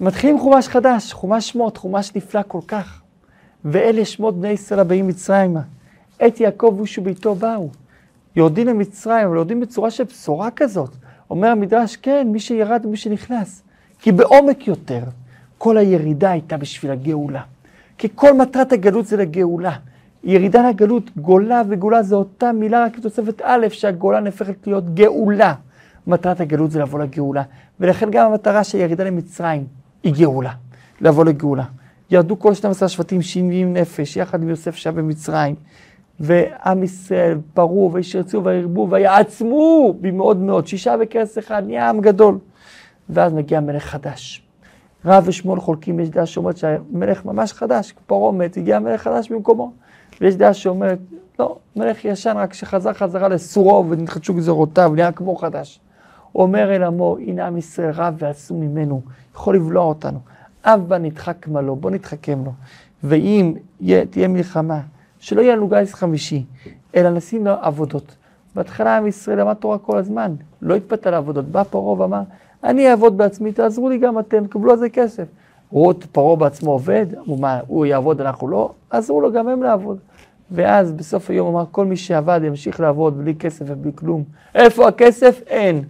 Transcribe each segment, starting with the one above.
מתחילים חומש חדש, חומש שמות, חומש נפלא כל כך. ואלה שמות בני ישראל הבאים מצרימה. את יעקב ושו ביתו באו. יורדים למצרים, אבל יורדים בצורה של בשורה כזאת. אומר המדרש, כן, מי שירד ומי שנכנס. כי בעומק יותר, כל הירידה הייתה בשביל הגאולה. כי כל מטרת הגלות זה לגאולה. ירידה לגלות, גולה וגאולה זה אותה מילה רק כתוספת א', שהגאולה נהפכת להיות גאולה. מטרת הגלות זה לבוא לגאולה. ולכן גם המטרה של ירידה למצרים היא גאולה, לבוא לגאולה. ירדו כל 12 השבטים 70 נפש, יחד עם יוסף שהיה במצרים. ועם ישראל פרעו וישרצו וירבו ויעצמו במאוד מאוד, שישה בכרס אחד, נהיה עם גדול. ואז מגיע מלך חדש. רב ושמואל חולקים, יש דעה שאומרת שהמלך ממש חדש, פרעה מת, הגיע מלך חדש במקומו. ויש דעה שאומרת, לא, מלך ישן, רק שחזר חזרה לסורו ונתחדשו גזרותיו, נהיה כמו חדש. אומר אל עמו, הנה עם ישראל רב ועשו ממנו, יכול לבלוע אותנו. אב בה נדחק מלו, בוא נתחכם לו. ואם תהיה מלחמה, שלא יהיה לנו גיס חמישי, אלא נשים לו עבודות. בהתחלה עם ישראל למד תורה כל הזמן, לא התפתה לעבודות. בא פרעה ואמר, אני אעבוד בעצמי, תעזרו לי גם אתם, קבלו על זה כסף. ראו את פרעה בעצמו עובד, הוא, מה, הוא יעבוד, אנחנו לא, עזרו לו גם הם לעבוד. ואז בסוף היום אמר, כל מי שעבד ימשיך לעבוד בלי כסף ובלי כלום. איפה הכסף? אין.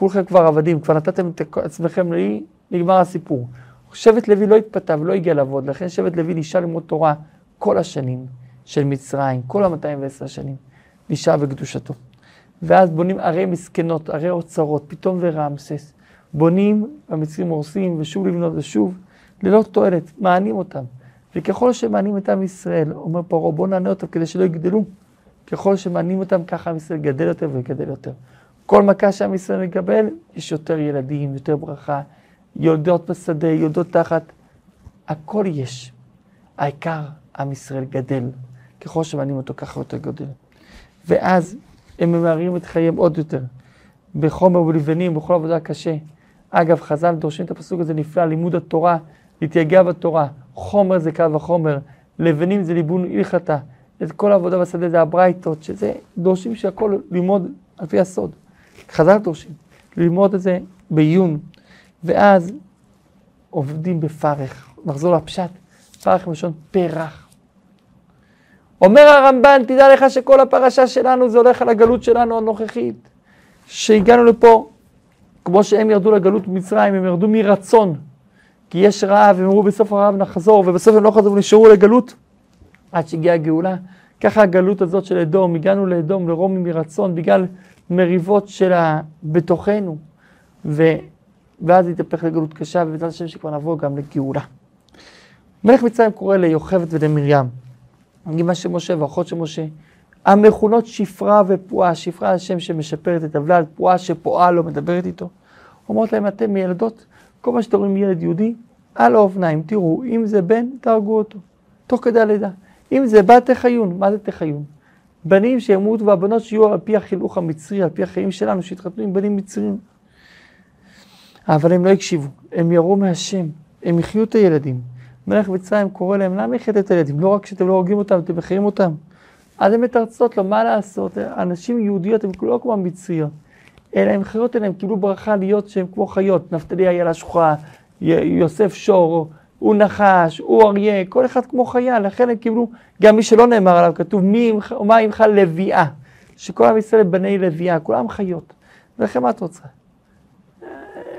כולכם כבר עבדים, כבר נתתם את עצמכם לי, נגמר הסיפור. שבט לוי לא התפתה ולא הגיע לעבוד, לכן שבט לוי נשאר ללמוד תורה כל השנים של מצרים, כל ה-210 שנים, נשאר בקדושתו. ואז בונים ערי מסכנות, ערי אוצרות, פתאום ורעמסס. בונים, המצרים הורסים, ושוב לבנות ושוב, ללא תועלת, מענים אותם. וככל שמענים את עם ישראל, אומר פרעה, בואו נענה אותם כדי שלא יגדלו. ככל שמענים אותם, ככה עם ישראל גדל יותר וגדל יותר. כל מכה שעם ישראל מקבל, יש יותר ילדים, יותר ברכה, יולדות בשדה, יולדות תחת, הכל יש. העיקר, עם ישראל גדל. ככל שמענים אותו, ככה יותר גדל. ואז הם ממהרים את חייהם עוד יותר. בחומר ולבנים, בכל עבודה קשה. אגב, חז"ל דורשים את הפסוק הזה נפלא, לימוד התורה, להתייגע בתורה. חומר זה קל וחומר, לבנים זה ליבון הלכתה. את כל העבודה בשדה זה הברייתות, שזה דורשים שהכל ללמוד על פי הסוד. חז"ל דורשים, ללמוד את זה בעיון. ואז עובדים בפרך. נחזור לפשט, פרך מלשון פרח. אומר הרמב"ן, תדע לך שכל הפרשה שלנו זה הולך על הגלות שלנו הנוכחית. שהגענו לפה, כמו שהם ירדו לגלות במצרים, הם ירדו מרצון. כי יש רעב, הם אמרו בסוף הרעב נחזור, ובסוף הם לא חזרו ונשארו לגלות עד שהגיעה הגאולה. ככה הגלות הזאת של אדום, הגענו לאדום, לרומי מרצון, בגלל מריבות שלה בתוכנו. ו... ואז התהפך לגלות קשה, ובעזרת השם שכבר נבוא גם לגאולה. מלך מצרים קורא ליוכבת ולמרים, אמא של משה ואחות של משה, המכונות שפרה ופועה, שפרה השם שמשפרת את הבלד, פועה שפועה לא מדברת איתו. אומרות להם, אתם מילדות, כל מה שאתם רואים ילד יהודי, על האופניים, תראו, אם זה בן, תהרגו אותו, תוך כדי הלידה. אם זה בת, תחיון, מה זה תחיון? בנים שימותו והבנות שיהיו על פי החינוך המצרי, על פי החיים שלנו, שיתחתנו עם בנים מצרים. אבל הם לא הקשיבו, הם יראו מהשם, הם יחיו את הילדים. מלך מצרים קורא להם, למה יחייתם את הילדים? לא רק שאתם לא הורגים אותם, אתם מחיים אותם. אז הן מתרצות לו, מה לעשות? הנשים יהודיות הן לא כמו המצריות, אלא הן חיות אליהן, קיבלו ברכה להיות שהן כמו חיות. נפתלי היה לה שוחה, יוסף שור, הוא נחש, הוא אריה, כל אחד כמו חיה, לכן הם קיבלו, גם מי שלא נאמר עליו, כתוב, מי מה עמך לביאה, שכל עם ישראל בני לביאה, כולם חיות. ולכן מה את רוצה?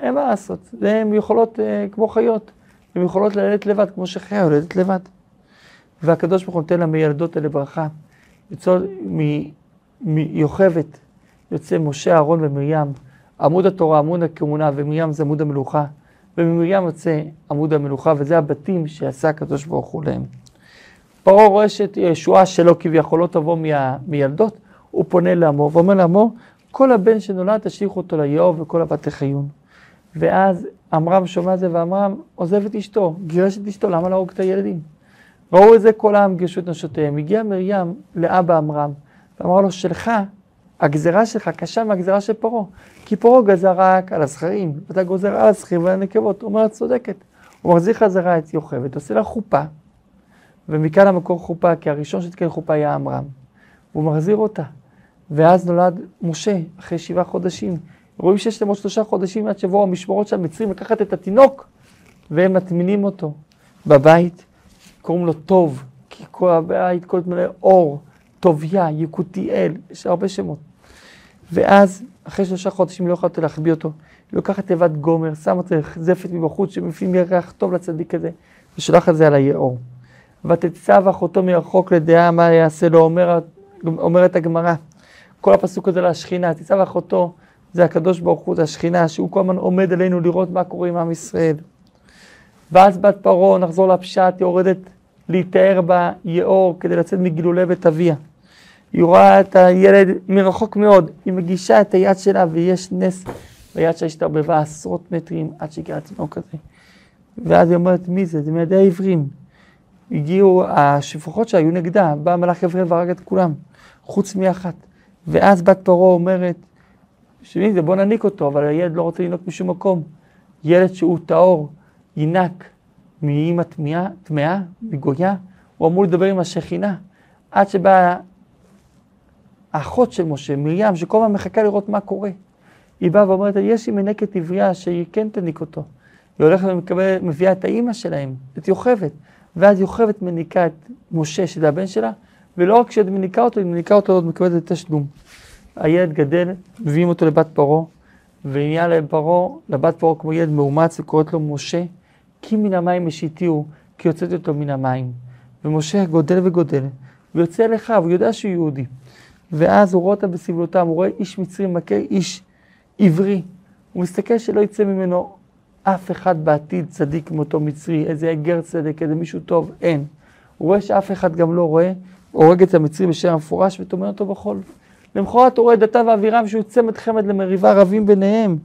אין מה לעשות, הן יכולות uh, כמו חיות, הן יכולות ללדת לבד, כמו שחיה יולדת לבד. והקדוש ברוך הוא נותן לה מילדות האלה ברכה. יוצא מיוכבת, יוצא משה, אהרון ומרים, עמוד התורה, עמוד הכהונה, ומרים זה עמוד המלוכה. וממרים יוצא עמוד המלוכה, וזה הבתים שעשה הקדוש ברוך הוא להם. פרעה רואה שאת ישועה שלו כביכול לא תבוא מה, מילדות, הוא פונה לעמו, ואומר לעמו, כל הבן שנולד תשליכו אותו ליאור וכל הבת תחיון. ואז עמרם שומע זה ועמרם עוזב את אשתו, גירש את אשתו, למה להרוג את הילדים? ראו את זה כל העם גירשו את נשותיהם. הגיע מרים לאבא עמרם, ואמר לו, שלך, הגזרה שלך קשה מהגזרה של פרעה. כי פרעה גזר רק על הזכרים, ואתה גוזר על הזכרים ועל הנקבות. הוא אומר, את צודקת. הוא מחזיר חזרה את יוכבד, עושה לה חופה, ומכאן המקור חופה, כי הראשון שתקן חופה היה עמרם. והוא מחזיר אותה. ואז נולד משה, אחרי שבעה חודשים. רואים שיש להם עוד שלושה חודשים עד שבואו המשמרות של המצרים לקחת את התינוק, והם מטמינים אותו בבית, קוראים לו טוב, כי כל הבית כל מלא אור, טוביה, יקותיאל, יש הרבה שמות. ואז, אחרי שלושה חודשים לא יכולת להחביא אותו, היא לוקחת תיבת גומר, שמה את זפת מבחוץ, שמפעיל ירח טוב לצדיק הזה, ושולחת את זה על היאור. ותצב אחותו מרחוק לדעה מה יעשה לו, אומר, אומרת הגמרא. כל הפסוק הזה לשכינה, תצב אחותו, זה הקדוש ברוך הוא, זה השכינה, שהוא כל הזמן עומד עלינו לראות מה קורה עם עם ישראל. ואז בת פרעה, נחזור לפשט, יורדת להיטהר ביאור כדי לצאת מגילולי בית אביה. היא רואה את הילד מרחוק מאוד, היא מגישה את היד שלה ויש נס ביד שלה השתרבבה עשרות מטרים עד שהגיע התינוק הזה. ואז היא אומרת, מי זה? זה מידי העברים. הגיעו, השפחות שהיו נגדה, בא מלאך גבריאל והרג את כולם, חוץ מאחת. ואז בת פרעה אומרת, שמי זה, בוא נניק אותו, אבל הילד לא רוצה לנהוג משום מקום. ילד שהוא טהור, ינק מאימא טמאה, מגויה, הוא אמור לדבר עם השכינה. עד שבאה האחות של משה, מרים, שכל הזמן מחכה לראות מה קורה. היא באה ואומרת, יש לי מנקת עברייה שהיא כן תניק אותו. היא הולכת ומביאה את האימא שלהם, את יוכבד. ואז יוכבד מניקה את משה, שזה הבן שלה, ולא רק שהיא מניקה אותו, היא מניקה אותו עוד מקבלת את תשלום. הילד גדל, מביאים אותו לבת פרעה, ונהיה לפרעה, לבת פרעה כמו ילד מאומץ, וקוראת לו משה, כי מן המים משיתיהו, כי יוצאתי אותו מן המים. ומשה גודל וגודל, ויוצא אליך, והוא יודע שהוא יהודי. ואז הוא רואה אותה בסבלותם, הוא רואה איש מצרי מכה איש עברי. הוא מסתכל שלא יצא ממנו אף אחד בעתיד צדיק מאותו מצרי, איזה אגר צדק, איזה מישהו טוב, אין. הוא רואה שאף אחד גם לא רואה, הורג את המצרי בשם המפורש וטומן אותו בחול. למחרת הוא רואה דתה ואבירם שהוא צמד חמד למריבה רבים ביניהם.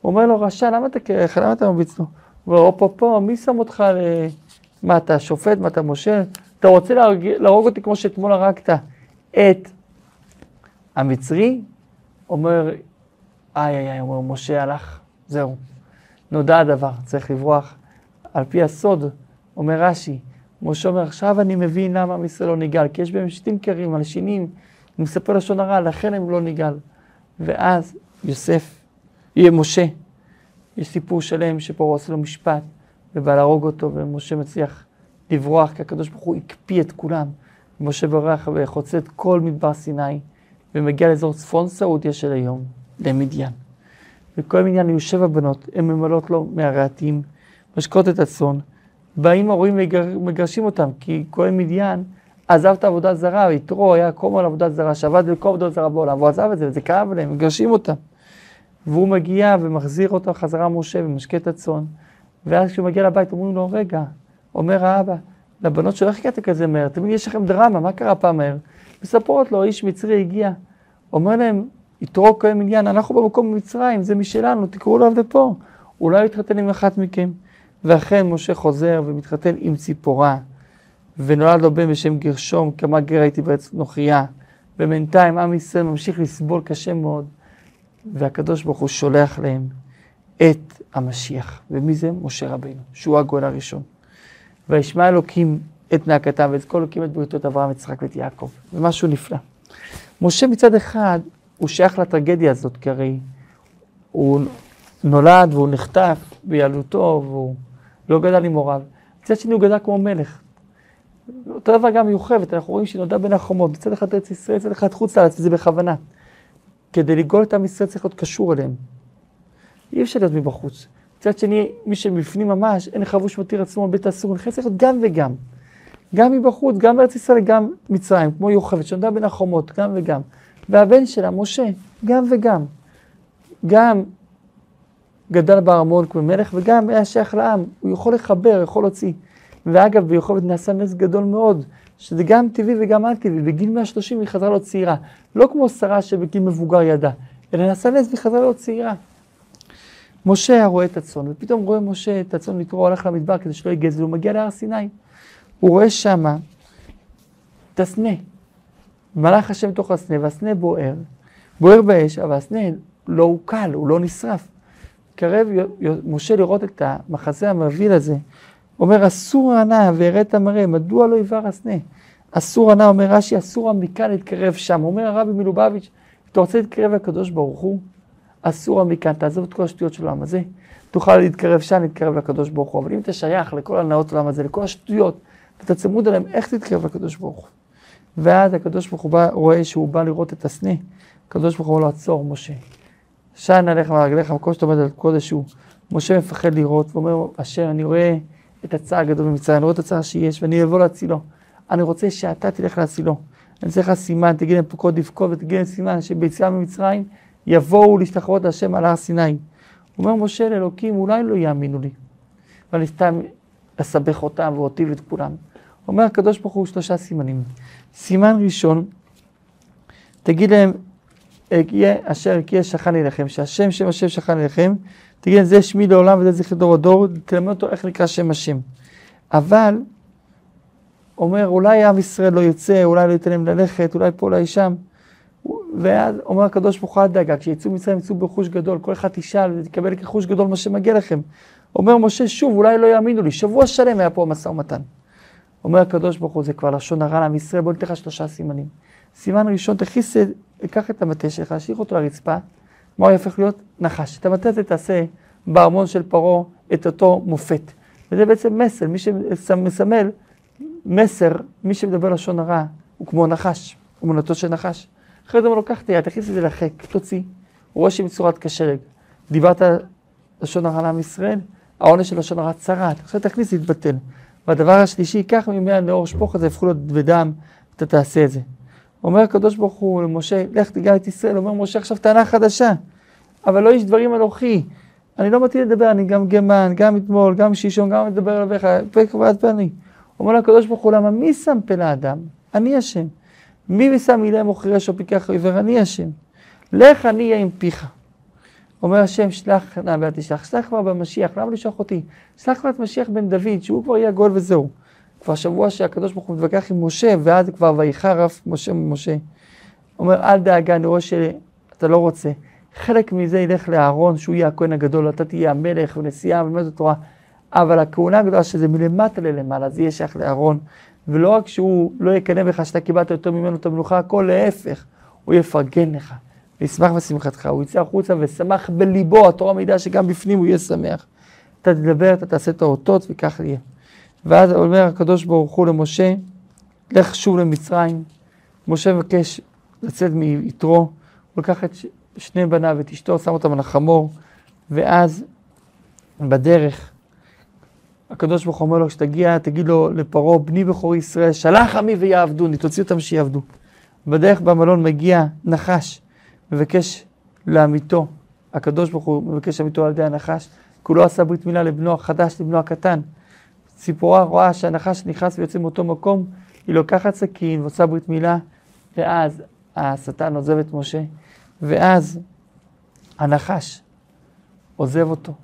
הוא אומר לו, רשע, למה אתה קרח? למה אתה מרביץ לו? הוא אומר, פה, מי שם אותך ל... מה, אתה שופט? מה, אתה מושל? אתה רוצה להרג... להרוג אותי כמו שאתמול הרגת את המצרי? אומר, איי איי איי, אומר, משה הלך, זהו. נודע הדבר, צריך לברוח. על פי הסוד, אומר רש"י, משה אומר, עכשיו אני מבין למה עם ישראל לא נגאל, כי יש בהם שטינקרים, מלשינים, הוא מספר לשון הרע, לכן הם לא נגאל. ואז יוסף, יהיה משה, יש סיפור שלם שפה עושה לו משפט, ובא להרוג אותו, ומשה מצליח לברוח, כי הקדוש ברוך הוא הקפיא את כולם. ומשה בורח וחוצה את כל מדבר סיני, ומגיע לאזור צפון סעודיה של היום, למדיין. וכל מניין היו שבע בנות, הן ממלאות לו מהרהטים, משקות את הצאן. באים ההורים ומגרשים אותם, כי כהן מדיין עזב את העבודה זרה, יתרו היה קומו על עבודה זרה, שעבד בכל עבודה זרה בעולם, והוא עזב את זה, וזה כאב להם, מגרשים אותם. והוא מגיע ומחזיר אותם חזרה משה ומשקה את הצאן. ואז כשהוא מגיע לבית אומרים לו, רגע, אומר האבא, לבנות שלו, איך הגעת כזה מהר? תמיד יש לכם דרמה, מה קרה פעם מהר? מספרות לו, איש מצרי הגיע, אומר להם, יתרו כהן מניין, אנחנו במקום במצרים, זה משלנו, תקראו לו עד לפה. אולי הוא יתחתן עם אחת מכם. ואכן משה חוזר ומתחתן עם ציפורה, ונולד לו בן בשם גרשום, כמה גר הייתי בארץ נוכריה. ובינתיים עם ישראל ממשיך לסבול קשה מאוד, והקדוש ברוך הוא שולח להם את המשיח. ומי זה? משה רבינו, שהוא הגואל הראשון. וישמע אלוקים את נאקתם ואת כל אלוקים את בריתות אברהם, יצחק ואת יעקב. ומשהו נפלא. משה מצד אחד הוא שייך לטרגדיה הזאת, כי הרי הוא נולד והוא נחטף בילדותו והוא לא גדל עם הוריו. מצד שני הוא גדל כמו מלך. אותו דבר גם מיוחדת, אנחנו רואים שנולדה בין החומות, מצד אחד ארץ ישראל, מצד אחד חוץ לארץ, וזה בכוונה. כדי לגאול את עם ישראל צריך להיות קשור אליהם. אי אפשר להיות מבחוץ. מצד שני, מי שבפנים ממש, אין חבוש מתיר עצמו בית האסור, נכנס צריך להיות גם וגם. גם מבחוץ, גם בארץ ישראל, גם מצרים, כמו יוכבד, שנולדה בין החומות, גם וגם. והבן שלה, משה, גם וגם. גם גדל בארמון כמו מלך, וגם היה שייך לעם, הוא יכול לחבר, יכול להוציא. ואגב, ביוכבד נעשה נס גדול מאוד, שזה גם טבעי וגם על-טבעי. בגיל 130 היא חזרה להיות צעירה. לא כמו שרה שבגיל מבוגר ידע, אלא נעשה נס והיא חזרה להיות צעירה. משה היה רואה את הצאן, ופתאום רואה משה את הצאן לקרוא, הולך למדבר כדי שלא יגז, והוא מגיע להר סיני. הוא רואה שמה את הסנה. מלאך השם תוך הסנה, והסנה בוער, בוער באש, אבל הסנה לא הוא קל, הוא לא נשרף. קרב משה לראות את המחזה המבהיל הזה, אומר אסור הנע ויראת המראה, מדוע לא יבר הסנה? אסור הנע, אומר רש"י, אסור מכאן להתקרב שם. אומר הרבי מלובביץ', אתה רוצה להתקרב לקדוש ברוך הוא? אסור מכאן, תעזוב את כל השטויות של העם הזה. תוכל להתקרב שם, להתקרב לקדוש ברוך הוא. אבל אם אתה שייך לכל הנאות העולם הזה, לכל השטויות, ואתה צמוד אליהם, איך תתקרב לקדוש ברוך הוא? ואז הקדוש ברוך הוא בא, רואה שהוא בא לראות את הסנה, הקדוש ברוך הוא אומר לו, עצור, משה. שן עליך ועל מקום שאתה עומד על קודש הוא. משה מפחד לראות, ואומר, השם, אני רואה את הצער הגדול במצרים, אני רואה את הצער שיש, ואני אבוא להצילו. אני רוצה שאתה תלך להצילו. אני צריך לך סימן, תגיד להם פקוד לבכות ותגיד להם סימן שביציאה ממצרים יבואו להשתחוות להשם על הר סיני. הוא אומר משה לאלוקים, אולי לא יאמינו לי, ואני סתם אסבך אותם ואותי ואת כולם. אומר הקדוש ברוך הוא שלושה סימנים. סימן ראשון, תגיד להם, יהיה אשר יקיה שכן אליכם, שהשם שם השם שכן אליכם, תגיד להם זה שמי לעולם וזה זכר דור ודור, תלמד אותו איך נקרא שם השם. אבל, אומר אולי עם ישראל לא יוצא, אולי לא ייתן להם ללכת, אולי פה, אולי שם. ואז אומר הקדוש ברוך הוא, אל דאגה, כשיצאו מצרים יצאו ברכוש גדול, כל אחד תשאל ותקבל כחוש גדול מה שמגיע לכם. אומר משה, שוב, אולי לא יאמינו לי, שבוע שלם היה פה משא ומתן. אומר הקדוש ברוך הוא, זה כבר לשון הרע לעם ישראל, בוא ניתן לך שלושה סימנים. סימן ראשון, תכניס, קח את המטה שלך, השאיר אותו לרצפה, מה הוא יהפך להיות? נחש. את המטה הזה תעשה בארמון של פרעה את אותו מופת. וזה בעצם מסר, מי שמסמל מסר, מי שמדבר לשון הרע, הוא כמו נחש, הוא מונתו של נחש. אחרי זה הוא אומר לו, קח את היד, תכניס את זה לחק, תוציא. הוא רואה שבצורת כשרג. דיברת לשון הרע לעם ישראל, העונש של לשון הרע צרת, עכשיו תכניס, להתבטל. והדבר השלישי, קח ממי הנאור, שפוך את זה, יפכו לו בדם, אתה תעשה את זה. אומר הקדוש ברוך הוא למשה, לך תגע את ישראל, אומר משה עכשיו טענה חדשה, אבל לא איש דברים אנוכי. אני לא מתאים לדבר, אני גם גמן, גם אתמול, גם שישון, גם מדבר על אביך, פה ועד פני. אומר לקדוש ברוך הוא, למה מי שם פה לאדם? אני השם. מי ושם מילה מוכרש או פיקח עיוור? אני השם. לך אני אהיה עם פיך. אומר השם, שלח נא ואל תשלח. שלח כבר במשיח, למה לשלוח אותי? שלח כבר את משיח בן דוד, שהוא כבר יהיה הגול וזהו. כבר שבוע שהקדוש ברוך הוא מתווכח עם משה, ואז כבר ויחרף משה ממשה. אומר, אל דאגה, אני רואה שאתה לא רוצה. חלק מזה ילך לאהרון, שהוא יהיה הכהן הגדול, אתה תהיה המלך ונשיאה ולמד התורה. אבל הכהונה הגדולה שזה מלמטה ללמעלה, זה יהיה שייך לאהרון. ולא רק שהוא לא יקנא בך שאתה קיבלת יותר ממנו את המלוכה, הכל להפך, הוא יפרגן לך, וישמח בשמחתך, הוא יצא החוצה ושמח בליבו, התורה מעידה שגם בפנים הוא יהיה שמח. אתה תדבר, אתה תעשה את האותות וכך יהיה. ואז אומר הקדוש ברוך הוא למשה, לך שוב למצרים. משה מבקש לצאת מיתרו, הוא לקח את שני בניו ואת אשתו, שם אותם על החמור, ואז בדרך הקדוש ברוך הוא אומר לו, כשתגיע, תגיד לו לפרעה, בני בכורי ישראל, שלח עמי ויעבדוני, תוציא אותם שיעבדו. בדרך במלון מגיע נחש, מבקש לעמיתו, הקדוש ברוך הוא מבקש לעמיתו על ידי הנחש, כי הוא לא עשה ברית מילה לבנו החדש, לבנו הקטן. ציפורה רואה שהנחש נכנס ויוצא מאותו מקום, היא לוקחת סכין ועושה ברית מילה, ואז השטן עוזב את משה, ואז הנחש עוזב אותו,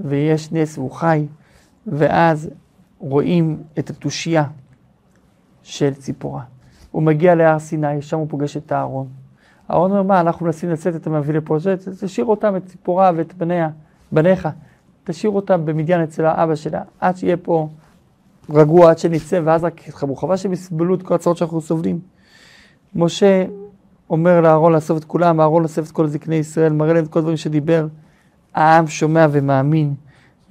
ויש נס והוא חי. ואז רואים את התושייה של ציפורה. הוא מגיע להר סיני, שם הוא פוגש את אהרון. אהרון אומר, מה, אנחנו מנסים לצאת את המביא לפה, תשאיר אותם, את ציפורה ואת בניה, בניך, תשאיר אותם במדיין אצל האבא שלה, עד שיהיה פה רגוע, עד שנצא, ואז רק יתחברו. חבל שהם יסבלו את כל הצרות שאנחנו סובלים. משה אומר לאהרון לאסוף את כולם, אהרון אוסף את כל זקני ישראל, מראה להם את כל הדברים שדיבר. העם שומע ומאמין.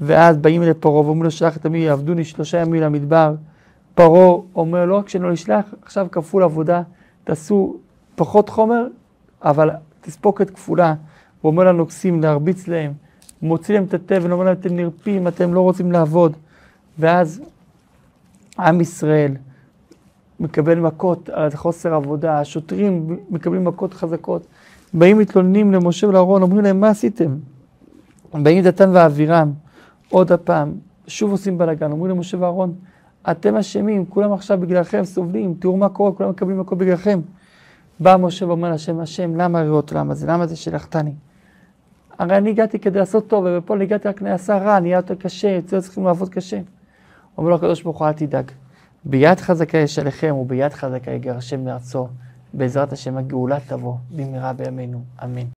ואז באים לפרעה ואומרים לו, שלח את עמי, יעבדוני שלושה ימים למדבר. פרעה אומר, לא רק שאני לא אשלח, עכשיו כפול עבודה, תעשו פחות חומר, אבל תספוקת כפולה. הוא אומר לנוגסים להרביץ להם, מוציא להם את התבן, אומר להם, אתם נרפים, אתם לא רוצים לעבוד. ואז עם ישראל מקבל מכות על חוסר עבודה, השוטרים מקבלים מכות חזקות, באים מתלוננים למשה ולאהרון, אומרים להם, מה עשיתם? באים דתן ואבירם, עוד הפעם, שוב עושים בלאגן, אומרים למשה ואהרון, אתם אשמים, כולם עכשיו בגללכם סובלים, תראו מה קורה, כולם מקבלים הכל בגללכם. בא משה ואומר להשם, השם, למה הריאות עולם הזה? למה זה שלחתני? הרי אני הגעתי כדי לעשות טוב, אני הגעתי רק נעשה רע, נהיה יותר קשה, יותר צריכים לעבוד קשה. אומר לו הקדוש ברוך הוא, אל תדאג. ביד חזקה יש עליכם, וביד חזקה יגרשם מארצו. בעזרת השם הגאולה תבוא במהרה בימינו, אמן.